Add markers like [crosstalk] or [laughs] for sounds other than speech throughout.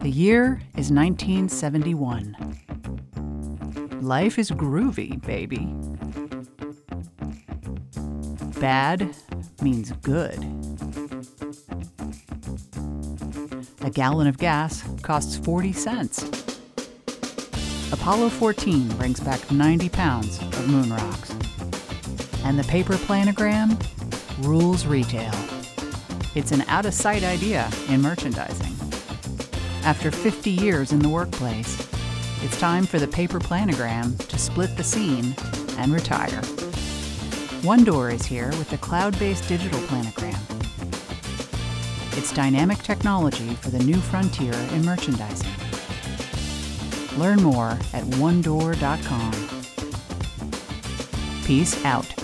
The year is 1971. Life is groovy, baby. Bad means good. A gallon of gas costs 40 cents. Apollo 14 brings back 90 pounds of moon rocks. And the paper planogram rules retail. It's an out of sight idea in merchandising. After 50 years in the workplace, it's time for the paper planogram to split the scene and retire. One Door is here with the cloud based digital planogram. It's dynamic technology for the new frontier in merchandising. Learn more at onedoor.com. Peace out.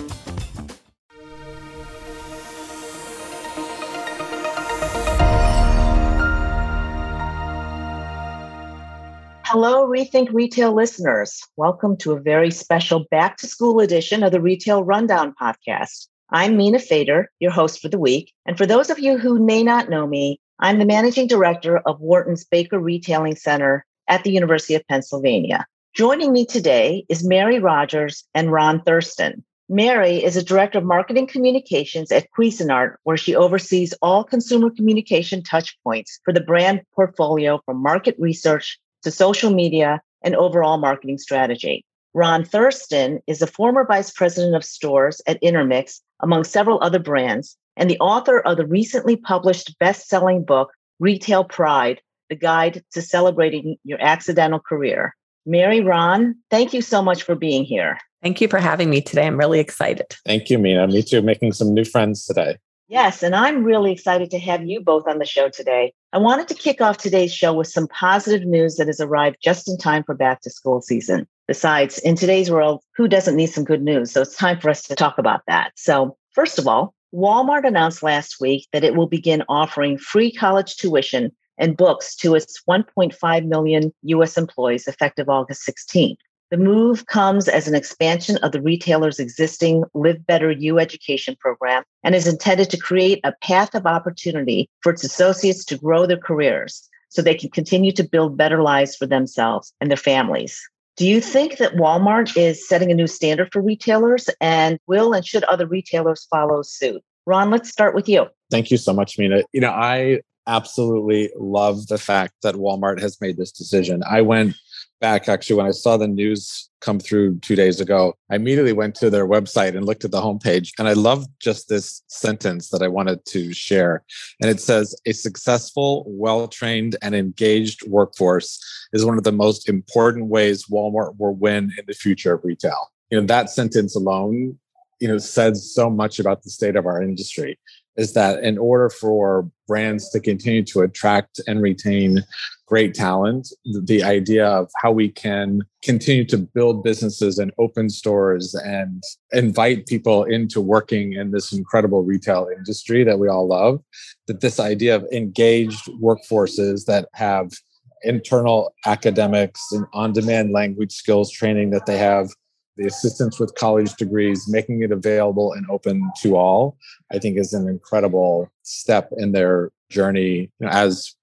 Hello, Rethink Retail listeners. Welcome to a very special back to school edition of the Retail Rundown podcast. I'm Mina Fader, your host for the week. And for those of you who may not know me, I'm the managing director of Wharton's Baker Retailing Center at the University of Pennsylvania. Joining me today is Mary Rogers and Ron Thurston. Mary is a director of marketing communications at Cuisinart, where she oversees all consumer communication touchpoints for the brand portfolio from market research to social media and overall marketing strategy. Ron Thurston is a former vice president of stores at Intermix, among several other brands, and the author of the recently published best selling book, Retail Pride The Guide to Celebrating Your Accidental Career. Mary Ron, thank you so much for being here. Thank you for having me today. I'm really excited. Thank you, Mina. Me too, making some new friends today. Yes, and I'm really excited to have you both on the show today. I wanted to kick off today's show with some positive news that has arrived just in time for back to school season. Besides, in today's world, who doesn't need some good news? So it's time for us to talk about that. So, first of all, Walmart announced last week that it will begin offering free college tuition and books to its 1.5 million US employees effective August 16th. The move comes as an expansion of the retailer's existing Live Better U education program and is intended to create a path of opportunity for its associates to grow their careers so they can continue to build better lives for themselves and their families. Do you think that Walmart is setting a new standard for retailers and will and should other retailers follow suit? Ron, let's start with you. Thank you so much, Mina. You know, I absolutely love the fact that Walmart has made this decision. I went back actually when I saw the news come through two days ago. I immediately went to their website and looked at the homepage, and I loved just this sentence that I wanted to share. And it says, A successful, well trained, and engaged workforce is one of the most important ways Walmart will win in the future of retail. You know, that sentence alone, you know, says so much about the state of our industry is that in order for brands to continue to attract and retain great talent, the idea of how we can continue to build businesses and open stores and invite people into working in this incredible retail industry that we all love, that this idea of engaged workforces that have internal academics and on demand language skills training that they have the assistance with college degrees, making it available and open to all, I think is an incredible step in their journey as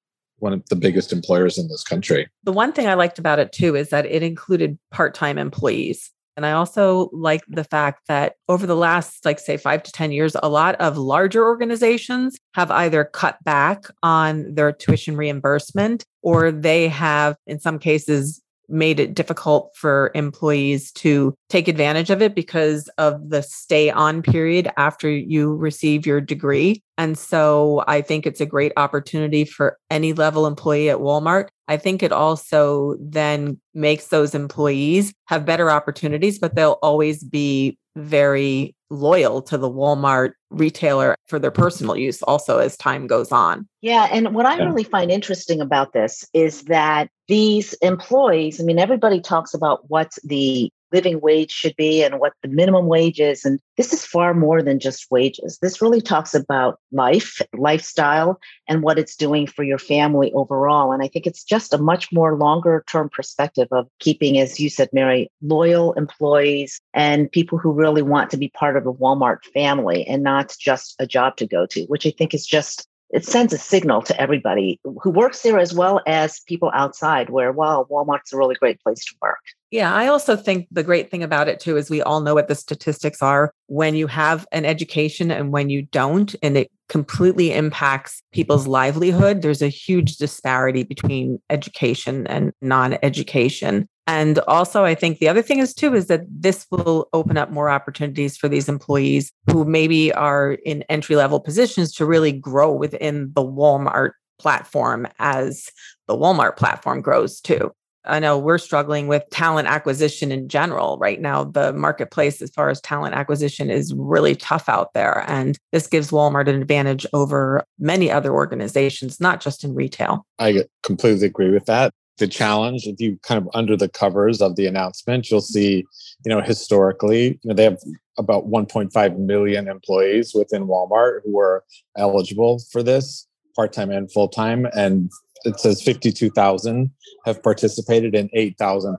one of the biggest employers in this country. The one thing I liked about it too is that it included part time employees. And I also like the fact that over the last, like, say, five to 10 years, a lot of larger organizations have either cut back on their tuition reimbursement or they have, in some cases, made it difficult for employees to take advantage of it because of the stay on period after you receive your degree. And so I think it's a great opportunity for any level employee at Walmart. I think it also then makes those employees have better opportunities, but they'll always be very loyal to the Walmart retailer for their personal use also as time goes on. Yeah. And what I really find interesting about this is that these employees, I mean, everybody talks about what the living wage should be and what the minimum wage is. And this is far more than just wages. This really talks about life, lifestyle, and what it's doing for your family overall. And I think it's just a much more longer term perspective of keeping, as you said, Mary, loyal employees and people who really want to be part of the Walmart family and not just a job to go to, which I think is just it sends a signal to everybody who works there as well as people outside where, wow, Walmart's a really great place to work. Yeah, I also think the great thing about it too is we all know what the statistics are when you have an education and when you don't, and it completely impacts people's livelihood. There's a huge disparity between education and non education. And also, I think the other thing is too is that this will open up more opportunities for these employees who maybe are in entry level positions to really grow within the Walmart platform as the Walmart platform grows too. I know we're struggling with talent acquisition in general right now. The marketplace, as far as talent acquisition, is really tough out there. And this gives Walmart an advantage over many other organizations, not just in retail. I completely agree with that the challenge if you kind of under the covers of the announcement you'll see you know historically you know they have about 1.5 million employees within walmart who are eligible for this part-time and full-time and it says 52,000 have participated and 8,000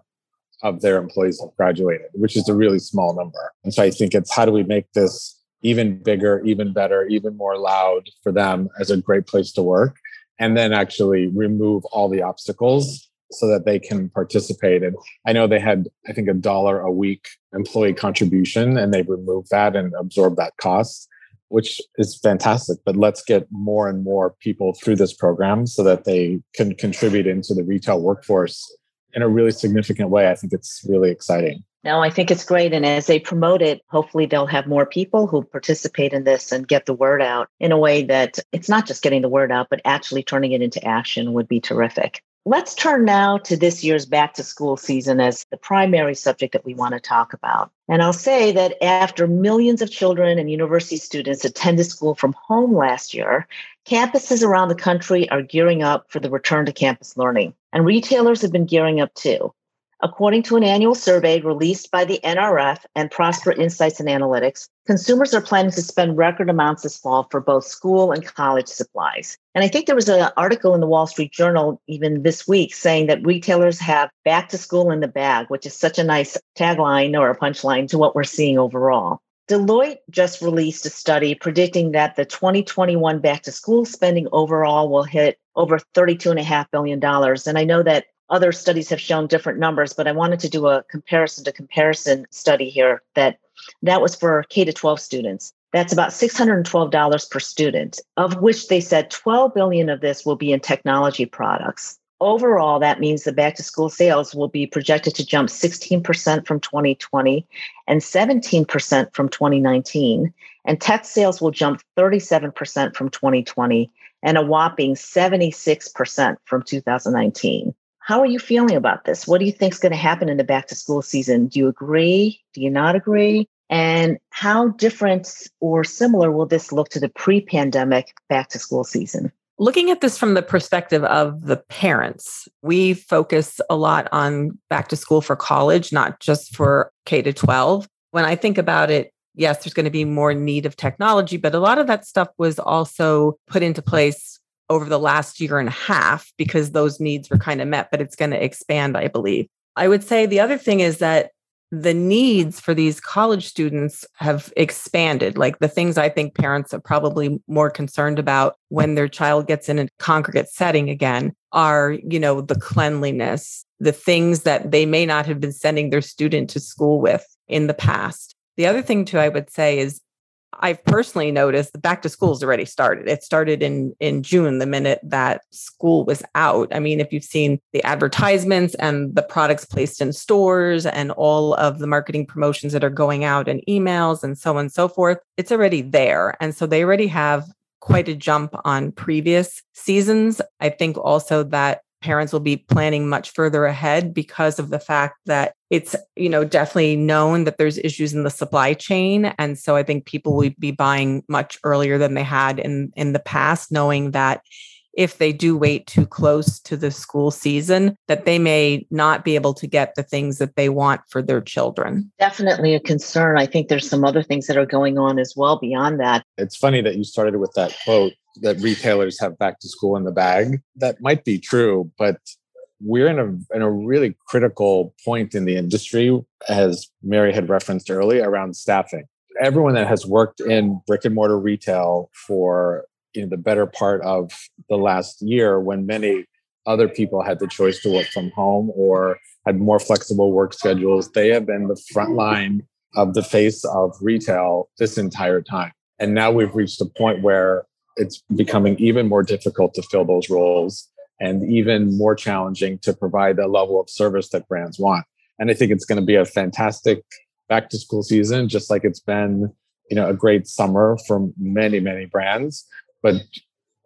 of their employees have graduated which is a really small number. And so i think it's how do we make this even bigger even better even more loud for them as a great place to work? And then actually remove all the obstacles so that they can participate. And I know they had, I think, a dollar a week employee contribution, and they removed that and absorbed that cost, which is fantastic. But let's get more and more people through this program so that they can contribute into the retail workforce in a really significant way. I think it's really exciting. No, I think it's great. And as they promote it, hopefully they'll have more people who participate in this and get the word out in a way that it's not just getting the word out, but actually turning it into action would be terrific. Let's turn now to this year's back to school season as the primary subject that we want to talk about. And I'll say that after millions of children and university students attended school from home last year, campuses around the country are gearing up for the return to campus learning. And retailers have been gearing up too. According to an annual survey released by the NRF and Prosper Insights and Analytics, consumers are planning to spend record amounts this fall for both school and college supplies. And I think there was an article in the Wall Street Journal even this week saying that retailers have back to school in the bag, which is such a nice tagline or a punchline to what we're seeing overall. Deloitte just released a study predicting that the 2021 back to school spending overall will hit over $32.5 billion. And I know that other studies have shown different numbers, but I wanted to do a comparison to comparison study here that that was for K to 12 students. That's about $612 per student, of which they said 12 billion of this will be in technology products. Overall, that means the back to school sales will be projected to jump 16% from 2020 and 17% from 2019. And tech sales will jump 37% from 2020 and a whopping 76% from 2019. How are you feeling about this? What do you think is going to happen in the back to school season? Do you agree? Do you not agree? And how different or similar will this look to the pre pandemic back to school season? Looking at this from the perspective of the parents, we focus a lot on back to school for college, not just for K to 12. When I think about it, yes, there's going to be more need of technology, but a lot of that stuff was also put into place over the last year and a half because those needs were kind of met, but it's going to expand, I believe. I would say the other thing is that the needs for these college students have expanded. Like the things I think parents are probably more concerned about when their child gets in a congregate setting again are, you know, the cleanliness, the things that they may not have been sending their student to school with in the past. The other thing, too, I would say is I've personally noticed the back to school's already started. It started in in June, the minute that school was out. I mean, if you've seen the advertisements and the products placed in stores and all of the marketing promotions that are going out and emails and so on and so forth, it's already there. And so they already have quite a jump on previous seasons. I think also that parents will be planning much further ahead because of the fact that it's you know definitely known that there's issues in the supply chain. And so i think people mm-hmm. will be buying much earlier than they had in in the past knowing that if they do wait too close to the school season that they may not be able to get the things that they want for their children. Definitely a concern. I think there's some other things that are going on as well beyond that. It's funny that you started with that quote that retailers have back to school in the bag. That might be true, but we're in a in a really critical point in the industry, as Mary had referenced earlier, around staffing. Everyone that has worked in brick and mortar retail for you know the better part of the last year when many other people had the choice to work from home or had more flexible work schedules. They have been the front line of the face of retail this entire time. And now we've reached a point where it's becoming even more difficult to fill those roles and even more challenging to provide the level of service that brands want. And I think it's going to be a fantastic back to school season, just like it's been, you know, a great summer for many, many brands. But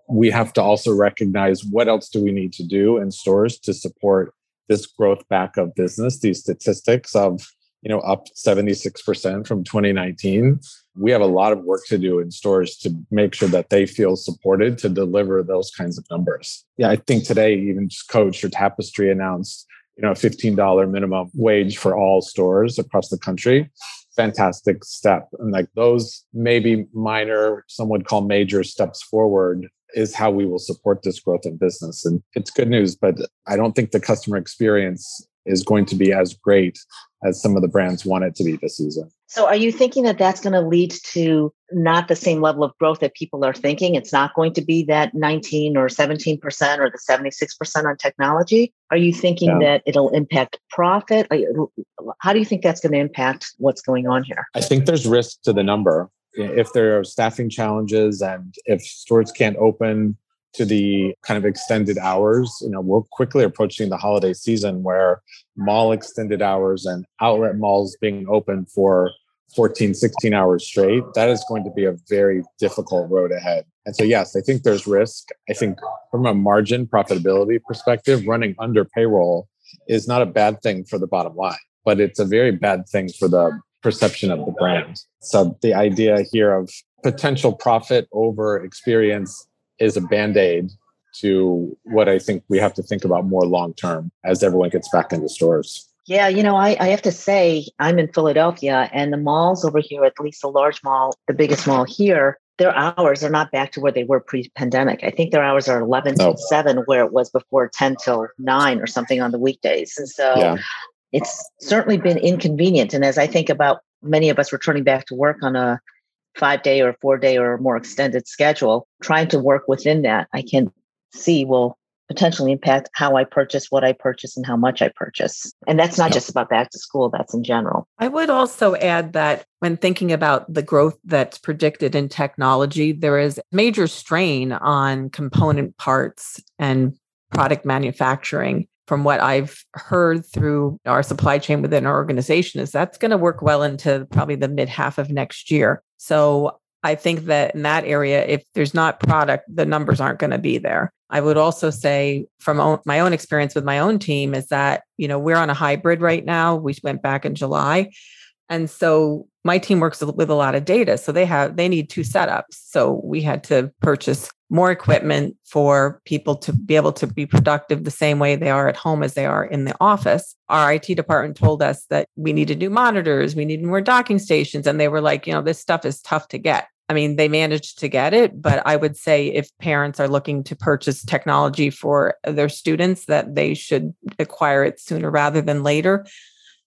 we have to also recognize what else do we need to do in stores to support this growth back of business, these statistics of you know up 76% from 2019 we have a lot of work to do in stores to make sure that they feel supported to deliver those kinds of numbers. Yeah i think today even coach or tapestry announced you know a $15 minimum wage for all stores across the country. Fantastic step. And like those maybe minor some would call major steps forward is how we will support this growth in business. And it's good news but i don't think the customer experience is going to be as great as some of the brands want it to be this season. So, are you thinking that that's going to lead to not the same level of growth that people are thinking? It's not going to be that 19 or 17% or the 76% on technology? Are you thinking yeah. that it'll impact profit? How do you think that's going to impact what's going on here? I think there's risk to the number. If there are staffing challenges and if stores can't open to the kind of extended hours. You know, we're quickly approaching the holiday season where mall extended hours and outlet malls being open for 14, 16 hours straight. That is going to be a very difficult road ahead. And so, yes, I think there's risk. I think from a margin profitability perspective, running under payroll is not a bad thing for the bottom line, but it's a very bad thing for the perception of the brand. So the idea here of potential profit over experience is a band aid to what I think we have to think about more long term as everyone gets back into stores. Yeah, you know, I, I have to say, I'm in Philadelphia and the malls over here, at least the large mall, the biggest mall here, their hours are not back to where they were pre pandemic. I think their hours are 11 no. till 7, where it was before 10 till 9 or something on the weekdays. And so yeah. it's certainly been inconvenient. And as I think about many of us returning back to work on a five day or four day or more extended schedule, trying to work within that, I can see will potentially impact how I purchase, what I purchase, and how much I purchase. And that's not yep. just about back to school, that's in general. I would also add that when thinking about the growth that's predicted in technology, there is major strain on component parts and product manufacturing. From what I've heard through our supply chain within our organization, is that's going to work well into probably the mid half of next year. So I think that in that area, if there's not product, the numbers aren't going to be there. I would also say from my own experience with my own team is that, you know, we're on a hybrid right now. We went back in July. And so my team works with a lot of data. So they have, they need two setups. So we had to purchase more equipment for people to be able to be productive the same way they are at home as they are in the office. Our IT department told us that we needed new monitors, we needed more docking stations. And they were like, you know, this stuff is tough to get. I mean, they managed to get it, but I would say if parents are looking to purchase technology for their students, that they should acquire it sooner rather than later.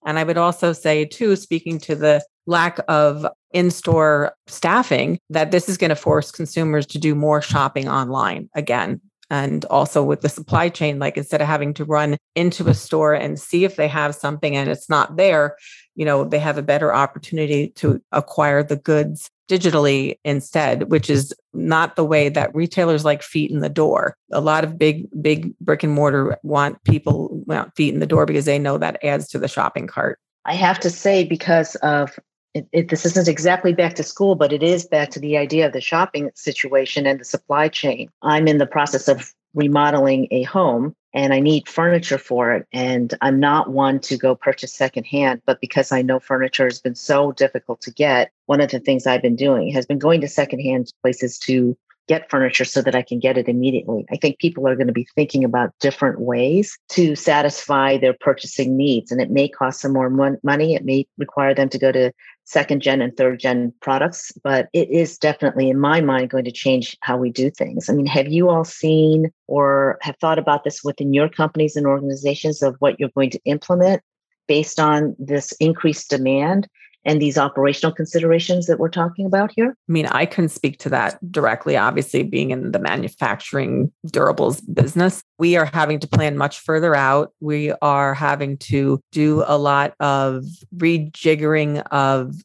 And I would also say, too, speaking to the lack of in store staffing, that this is going to force consumers to do more shopping online again. And also with the supply chain, like instead of having to run into a store and see if they have something and it's not there, you know, they have a better opportunity to acquire the goods digitally instead, which is not the way that retailers like feet in the door. A lot of big, big brick and mortar want people want feet in the door because they know that adds to the shopping cart. I have to say, because of it, it, this isn't exactly back to school, but it is back to the idea of the shopping situation and the supply chain. I'm in the process of remodeling a home and I need furniture for it. And I'm not one to go purchase secondhand, but because I know furniture has been so difficult to get, one of the things I've been doing has been going to secondhand places to get furniture so that I can get it immediately. I think people are going to be thinking about different ways to satisfy their purchasing needs. And it may cost them more money. It may require them to go to second gen and third gen products, but it is definitely, in my mind, going to change how we do things. I mean, have you all seen or have thought about this within your companies and organizations of what you're going to implement based on this increased demand? And these operational considerations that we're talking about here? I mean, I can speak to that directly, obviously, being in the manufacturing durables business. We are having to plan much further out. We are having to do a lot of rejiggering of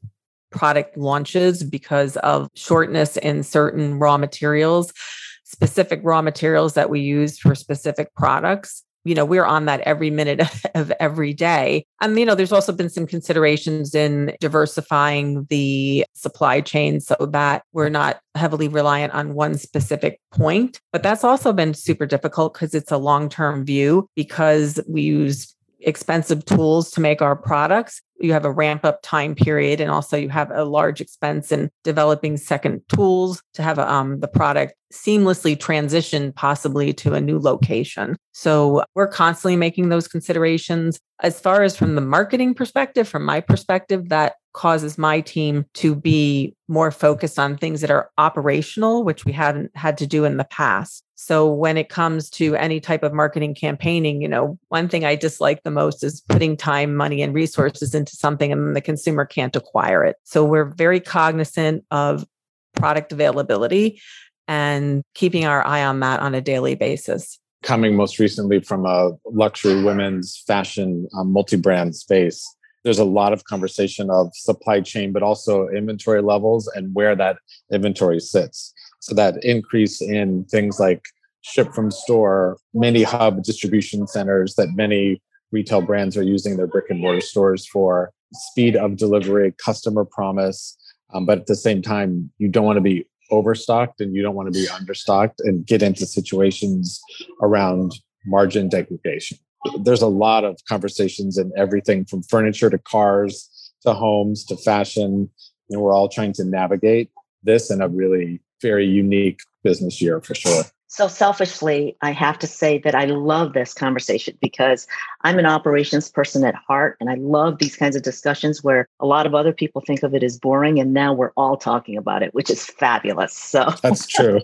product launches because of shortness in certain raw materials, specific raw materials that we use for specific products you know we're on that every minute [laughs] of every day. And you know there's also been some considerations in diversifying the supply chain so that we're not heavily reliant on one specific point. But that's also been super difficult because it's a long-term view because we use expensive tools to make our products. You have a ramp up time period and also you have a large expense in developing second tools to have um, the product seamlessly transition possibly to a new location. So we're constantly making those considerations. As far as from the marketing perspective from my perspective that causes my team to be more focused on things that are operational which we hadn't had to do in the past so when it comes to any type of marketing campaigning, you know, one thing I dislike the most is putting time, money, and resources into something and the consumer can't acquire it. So we're very cognizant of product availability and keeping our eye on that on a daily basis. Coming most recently from a luxury women's fashion um, multi brand space, there's a lot of conversation of supply chain, but also inventory levels and where that inventory sits. So that increase in things like ship from store, many hub distribution centers that many retail brands are using their brick and mortar stores for, speed of delivery, customer promise. Um, but at the same time, you don't want to be overstocked and you don't want to be understocked and get into situations around margin degradation. There's a lot of conversations in everything from furniture to cars to homes to fashion. And we're all trying to navigate this in a really very unique business year for sure. So, selfishly, I have to say that I love this conversation because I'm an operations person at heart. And I love these kinds of discussions where a lot of other people think of it as boring. And now we're all talking about it, which is fabulous. So, that's true.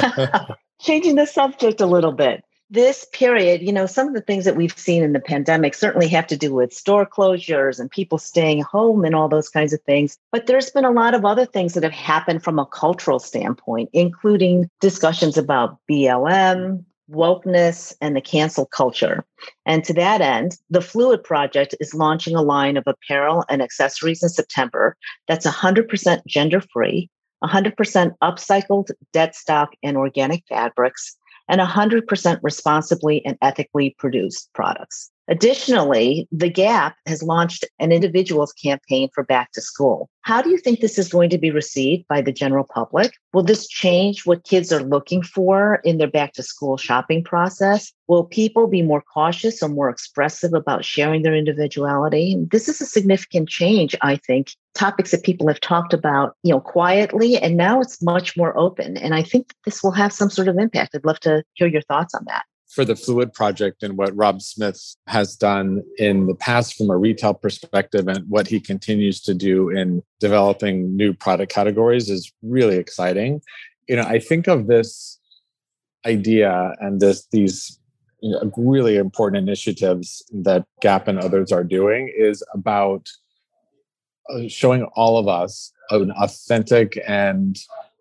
[laughs] Changing the subject a little bit this period, you know, some of the things that we've seen in the pandemic certainly have to do with store closures and people staying home and all those kinds of things. But there's been a lot of other things that have happened from a cultural standpoint, including discussions about BLM, wokeness, and the cancel culture. And to that end, the Phluid Project is launching a line of apparel and accessories in September that's 100% gender free, 100% upcycled dead stock and organic fabrics and 100% responsibly and ethically produced products. Additionally, The Gap has launched an individuals campaign for back to school. How do you think this is going to be received by the general public? Will this change what kids are looking for in their back to school shopping process? Will people be more cautious or more expressive about sharing their individuality? This is a significant change, I think. Topics that people have talked about, you know, quietly, and now it's much more open. And I think this will have some sort of impact. I'd love to hear your thoughts on that for the Phluid Project and what Rob Smith has done in the past from a retail perspective and what he continues to do in developing new product categories is really exciting. You know, I think of this idea and this these you know, really important initiatives that Gap and others are doing is about uh, showing all of us an authentic and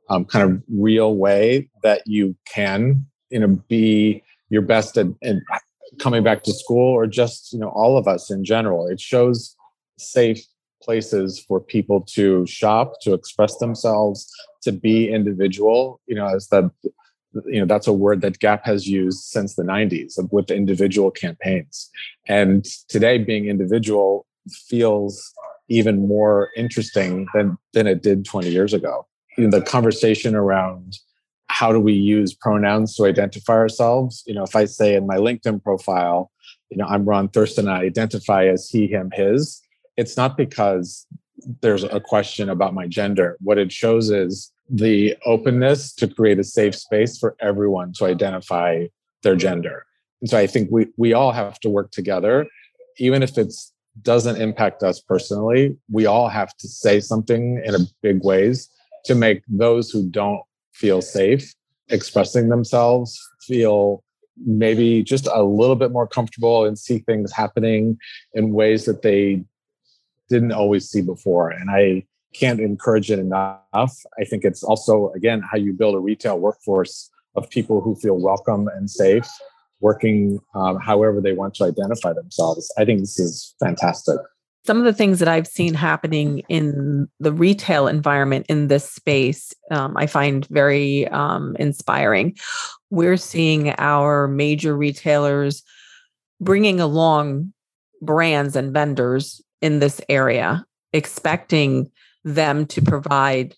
um, kind of real way that you can you know be your best at, at coming back to school or just you know all of us in general. It shows safe places for people to shop to express themselves to be individual. You know as the you know that's a word that gap has used since the 90s with individual campaigns. And today being individual feels even more interesting than than it did 20 years ago. You know, the conversation around how do we use pronouns to identify ourselves? You know, if I say in my LinkedIn profile, you know, I'm Ron Thurston, I identify as he, him, his, it's not because there's a question about my gender. What it shows is the openness to create a safe space for everyone to identify their gender. And so I think we we all have to work together, even if it's doesn't impact us personally. We all have to say something in a big ways to make those who don't feel safe expressing themselves, feel maybe just a little bit more comfortable and see things happening in ways that they didn't always see before. And I can't encourage it enough. I think it's also, again, how you build a retail workforce of people who feel welcome and safe working um, however they want to identify themselves. I think this is fantastic. Some of the things that I've seen happening in the retail environment in this space, um, I find very um, inspiring. We're seeing our major retailers bringing along brands and vendors in this area, expecting them to provide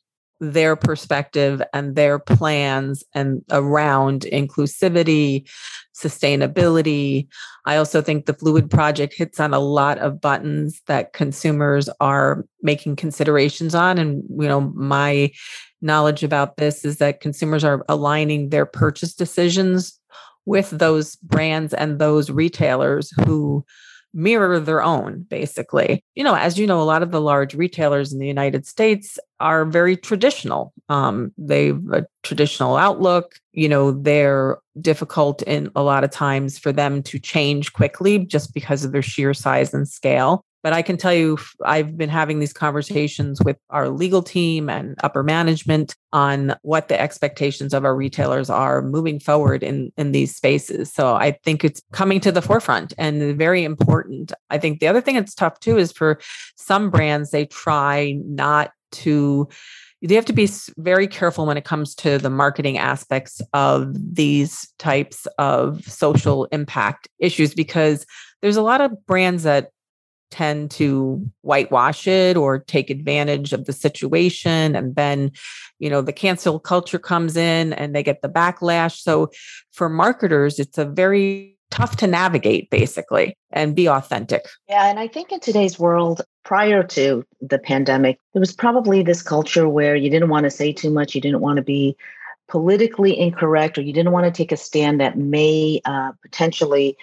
their perspective and their plans and around inclusivity sustainability. I also think the Phluid Project hits on a lot of buttons that consumers are making considerations on. And you know my knowledge about this is that consumers are aligning their purchase decisions with those brands and those retailers who mirror their own, basically. You know, as you know, a lot of the large retailers in the United States are very traditional. Um, they've a traditional outlook. You know, they're difficult in a lot of times for them to change quickly just because of their sheer size and scale. But I can tell you, I've been having these conversations with our legal team and upper management on what the expectations of our retailers are moving forward in, in these spaces. So I think it's coming to the forefront and very important. I think the other thing that's tough too is for some brands, they try not to they have to be very careful when it comes to the marketing aspects of these types of social impact issues because there's a lot of brands that tend to whitewash it or take advantage of the situation. And then you know the cancel culture comes in and they get the backlash. So for marketers it's a very tough to navigate basically and be authentic. Yeah and i think in today's world prior to the pandemic there was probably this culture where you didn't want to say too much you didn't want to be politically incorrect or you didn't want to take a stand that may uh, potentially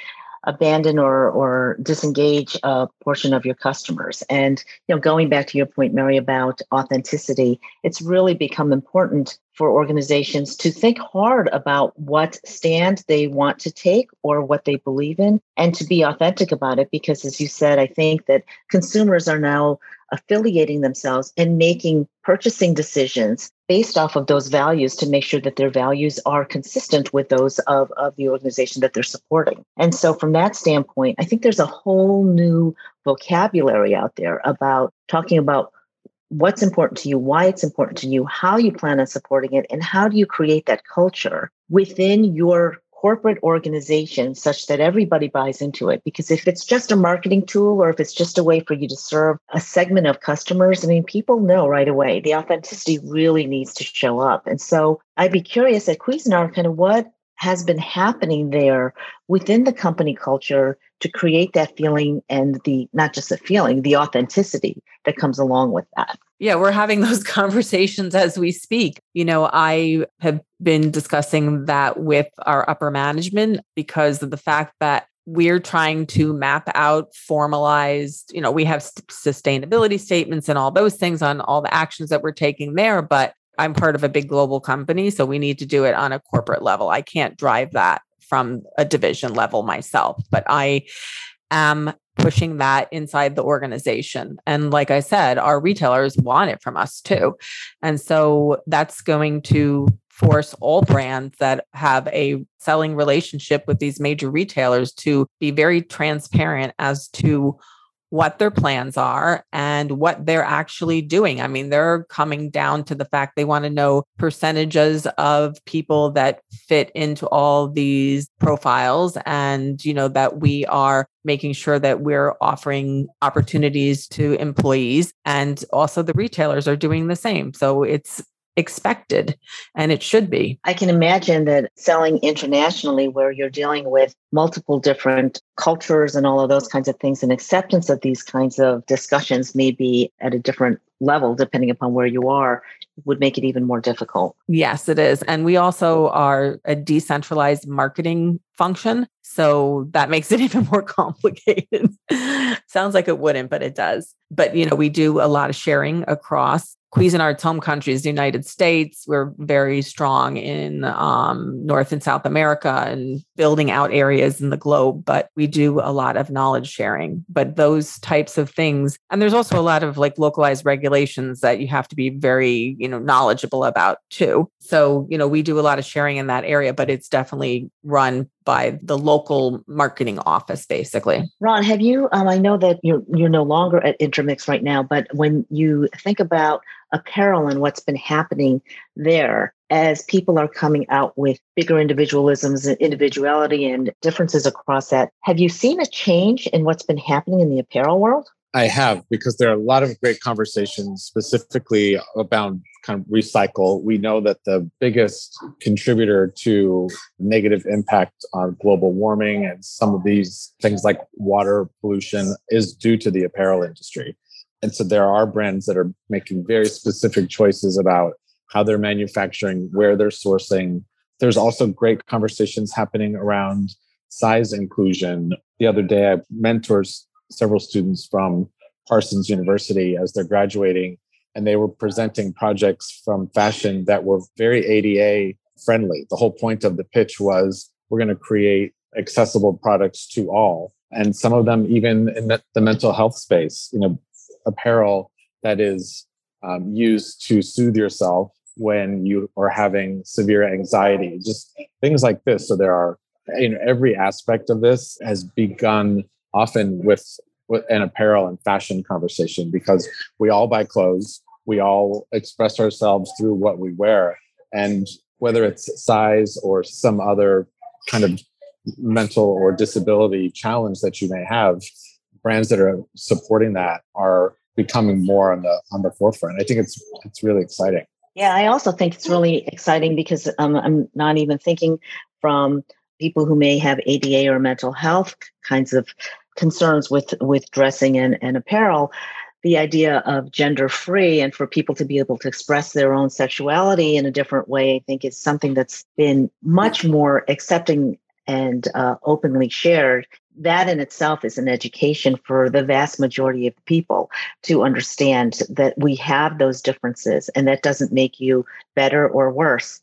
abandon or or disengage a portion of your customers. And you know going back to your point mary about authenticity it's really become important for organizations to think hard about what stand they want to take or what they believe in and to be authentic about it because as you said i think that consumers are now affiliating themselves and making purchasing decisions based off of those values to make sure that their values are consistent with those of, of the organization that they're supporting. And so, from that standpoint, I think there's a whole new vocabulary out there about talking about what's important to you, why it's important to you, how you plan on supporting it, and how do you create that culture within your corporate organization such that everybody buys into it. Because if it's just a marketing tool or if it's just a way for you to serve a segment of customers, I mean, people know right away the authenticity really needs to show up. And so I'd be curious at Cuisinart kind of what has been happening there within the company culture to create that feeling and the not just a feeling, the authenticity that comes along with that. Yeah, we're having [laughs] those conversations as we speak. You know, I have been discussing that with our upper management because of the fact that we're trying to map out formalized, you know, we have sustainability statements and all those things on all the actions that we're taking there, but I'm part of a big global company, so we need to do it on a corporate level. I can't drive that from a division level myself, but I am pushing that inside the organization. And like I said, our retailers want it from us too. And so that's going to force all brands that have a selling relationship with these major retailers to be very transparent as to what their plans are and what they're actually doing. I mean, they're coming down to the fact they want to know percentages of people that fit into all these profiles and, you know, that we are making sure that we're offering opportunities to employees and also the retailers are doing the same. So it's expected and it should be. I can imagine that selling internationally, where you're dealing with multiple different cultures and all of those kinds of things, and acceptance of these kinds of discussions may be at a different level depending upon where you are would make it even more difficult. Yes, it is. And we also are a decentralized marketing function. So that makes it [laughs] even more complicated. Sounds like it wouldn't, but it does. But, you know, we do a lot of sharing across Cuisinart's home countries, the United States. We're very strong in um, North and South America and building out areas in the globe, but we do a lot of knowledge sharing. But those types of things, and there's also a lot of like localized regulations that you have to be very, you know, knowledgeable about too. So, you know, we do a lot of sharing in that area, but it's definitely run by the local marketing office, basically. Ron, have you? Um, I know that you're you're no longer at Intermix right now, but when you think about apparel and what's been happening there, as people are coming out with bigger individualisms and individuality and differences across that, have you seen a change in what's been happening in the apparel world? I have because there are a lot of great conversations specifically about kind of recycle. We know that the biggest contributor to negative impact on global warming and some of these things like water pollution is due to the apparel industry. And so there are brands that are making very specific choices about how they're manufacturing, where they're sourcing. There's also great conversations happening around size inclusion. The other day, I mentors several students from Parsons University as they're graduating, and they were presenting projects from fashion that were very ADA friendly. The whole point of the pitch was we're going to create accessible products to all. And some of them, even in the mental health space, you know, apparel that is um, used to soothe yourself when you are having severe anxiety, just things like this. So there are, you know, every aspect of this has begun often with, with an apparel and fashion conversation because we all buy clothes we all express ourselves through what we wear. And whether it's size or some other kind of mental or disability challenge that you may have brands that are supporting that are becoming more on the on the forefront. I think it's it's really exciting. Yeah i also think it's really exciting because um, i'm not even thinking from people who may have ada or mental health kinds of concerns with with dressing and, and apparel the idea of gender free and for people to be able to express their own sexuality in a different way, I think is something that's been much more accepting and uh, openly shared. That in itself is an education for the vast majority of people to understand that we have those differences and that doesn't make you better or worse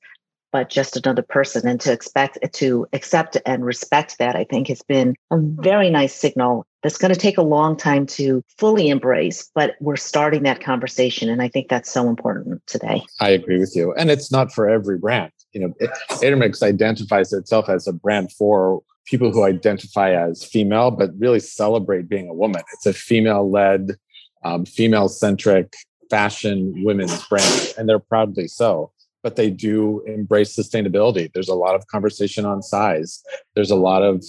but just another person and to expect to accept and respect that i think has been a very nice signal that's going to take a long time to fully embrace but we're starting that conversation and i think that's so important today. I agree with you and it's not for every brand. You know intermix identifies itself as a brand for people who identify as female but really celebrate being a woman. It's a female led um, female centric fashion women's brand and they're proudly so but they do embrace sustainability. There's a lot of conversation on size. There's a lot of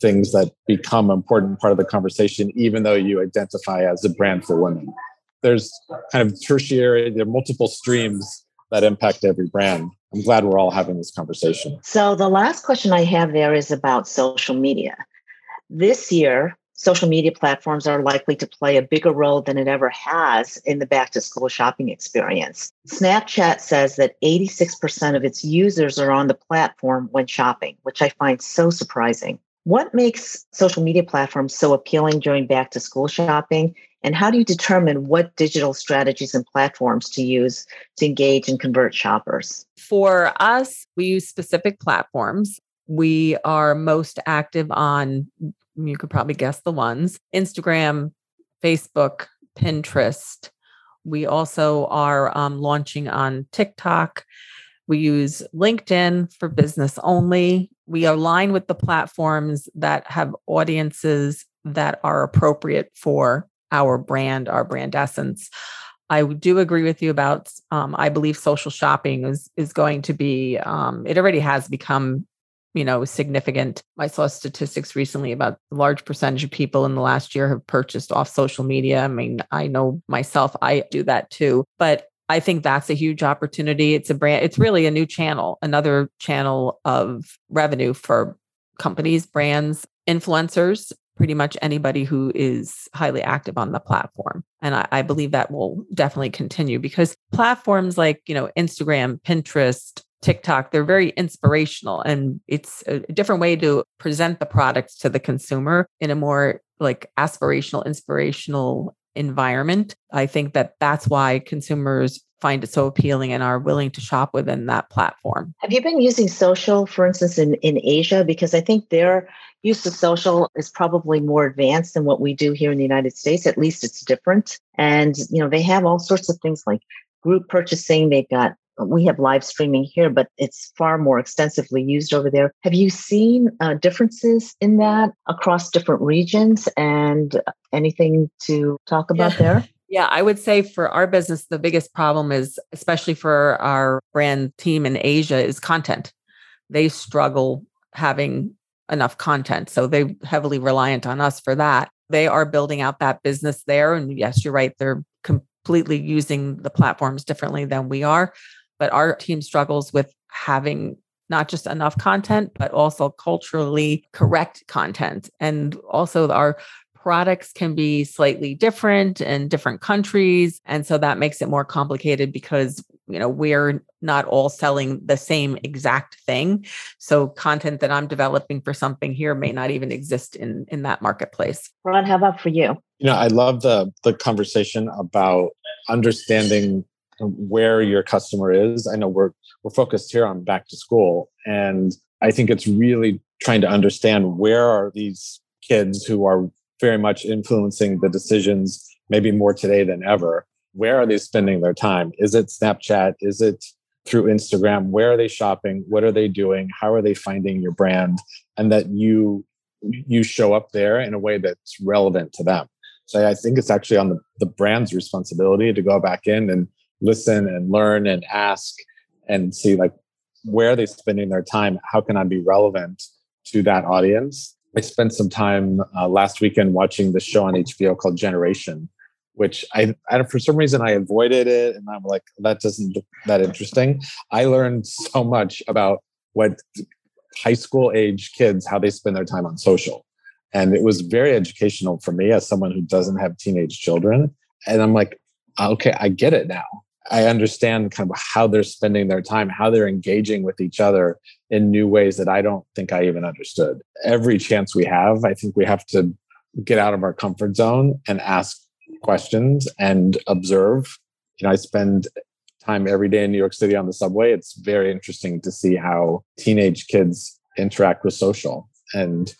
things that become important part of the conversation, even though you identify as a brand for women. There's kind of tertiary, there are multiple streams that impact every brand. I'm glad we're all having this conversation. So, the last question I have there is about social media. This year, social media platforms are likely to play a bigger role than it ever has in the back to school shopping experience. Snapchat says that 86% of its users are on the platform when shopping, which I find so surprising. What makes social media platforms so appealing during back to school shopping? And how do you determine what digital strategies and platforms to use to engage and convert shoppers? For us, we use specific platforms. We are most active on you could probably guess the ones Instagram, Facebook, Pinterest. We also are um, launching on TikTok. We use LinkedIn for business only. We align with the platforms that have audiences that are appropriate for our brand, our brand essence. I do agree with you about. Um, I believe social shopping is is going to be. Um, it already has become you know, significant. I saw statistics recently about a large percentage of people in the last year have purchased off social media. I mean, I know myself, I do that too. But I think that's a huge opportunity. It's a brand, it's really a new channel, another channel of revenue for companies, brands, influencers, pretty much anybody who is highly active on the platform. And I, I, believe that will definitely continue because platforms like, you know, Instagram, Pinterest, TikTok, they're very inspirational and it's a different way to present the products to the consumer in a more like aspirational, inspirational environment. I think that that's why consumers find it so appealing and are willing to shop within that platform. Have you been using social, for instance, in, in Asia? Because I think their use of social is probably more advanced than what we do here in the United States. At least it's different. And, you know, they have all sorts of things like group purchasing. They've got we have live streaming here, but it's far more extensively used over there. Have you seen uh, differences in that across different regions and anything to talk about yeah. there? [laughs] Yeah, I would say for our business, the biggest problem is, especially for our brand team in Asia, is content. They struggle having enough content. So they're heavily reliant on us for that. They are building out that business there. And yes, you're right. They're completely using the platforms differently than we are. But our team struggles with having not just enough content, but also culturally correct content. And also our products can be slightly different in different countries. And so that makes it more complicated because you know we're not all selling the same exact thing. So content that i'm developing for something here may not even exist in in that marketplace. Ron how about for you? You know i love the the conversation about understanding where your customer is i know we're we're focused here on back to school and i think it's really trying to understand where are these kids who are very much influencing the decisions, maybe more today than ever. Where are they spending their time? Is it Snapchat? Is it through Instagram? Where are they shopping? What are they doing? How are they finding your brand? And that you you show up there in a way that's relevant to them. So I think it's actually on the, the brand's responsibility to go back in and listen and learn and ask and see like where are they spending their time? How can I be relevant to that audience? I spent some time uh, last weekend watching the show on HBO called Generation, which I, I for some reason I avoided it, and I'm like, that doesn't look that interesting. I learned so much about what high school age kids how they spend their time on social, and it was very educational for me as someone who doesn't have teenage children. And I'm like, okay, I get it now. I understand kind of how they're spending their time, how they're engaging with each other in new ways that I don't think I even understood. Every chance we have, I think we have to get out of our comfort zone and ask questions and observe. You know, I spend time every day in New York City on the subway. It's very interesting to see how teenage kids interact with social. And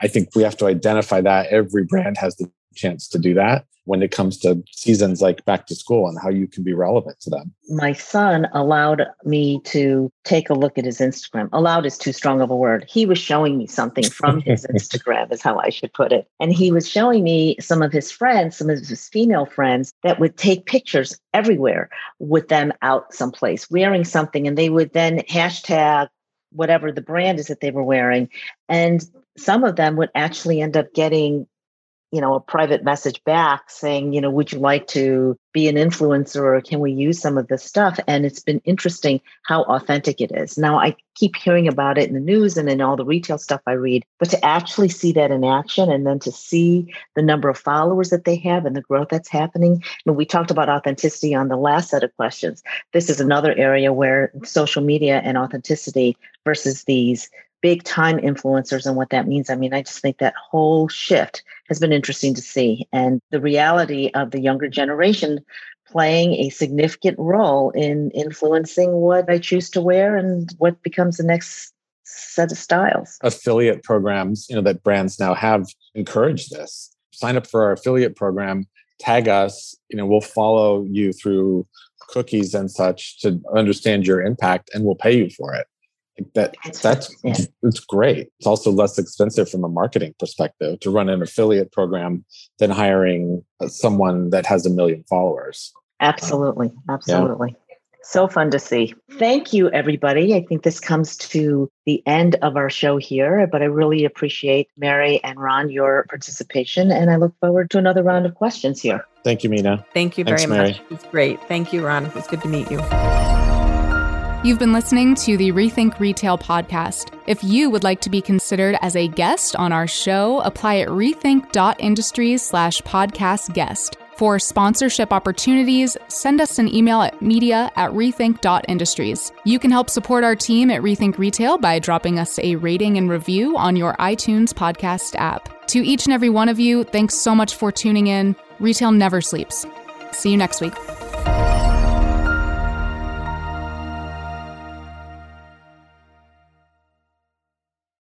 I think we have to identify that. Every brand has the chance to do that when it comes to seasons like back to school and how you can be relevant to them. My son allowed me to take a look at his Instagram. Allowed is too strong of a word. He was showing me something from his [laughs] Instagram, is how I should put it. And he was showing me some of his friends, some of his female friends that would take pictures everywhere with them out someplace wearing something. And they would then hashtag whatever the brand is that they were wearing. And some of them would actually end up getting you know a private message back saying you know would you like to be an influencer or can we use some of this stuff? And it's been interesting how authentic it is. Now i keep hearing about it in the news and in all the retail stuff i read but to actually see that in action and then to see the number of followers that they have and the growth that's happening mean, we talked about authenticity on the last set of questions. This is another area where social media and authenticity versus these big time influencers and what that means. I mean, I just think that whole shift has been interesting to see. And the reality of the younger generation playing a significant role in influencing what I choose to wear and what becomes the next set of styles. Affiliate programs, you know, that brands now have encouraged this. Sign up for our affiliate program, tag us, you know, we'll follow you through cookies and such to understand your impact and we'll pay you for it that that's yeah. it's great. It's also less expensive from a marketing perspective to run an affiliate program than hiring uh, someone that has a million followers. Absolutely absolutely. Yeah. so fun to see. Thank you everybody. I think this comes to the end of our show here but i really appreciate mary and ron your participation and i look forward to another round of questions here. Thank you mina. Thank you Thanks, very mary. much. It's great. Thank you ron. It was good to meet you You've been listening to the Rethink Retail podcast. If you would like to be considered as a guest on our show, apply at rethink.industries slash podcast guest. For sponsorship opportunities, send us an email at media at rethink.industries. You can help support our team at Rethink Retail by dropping us a rating and review on your iTunes podcast app. To each and every one of you, thanks so much for tuning in. retail never sleeps. See you next week.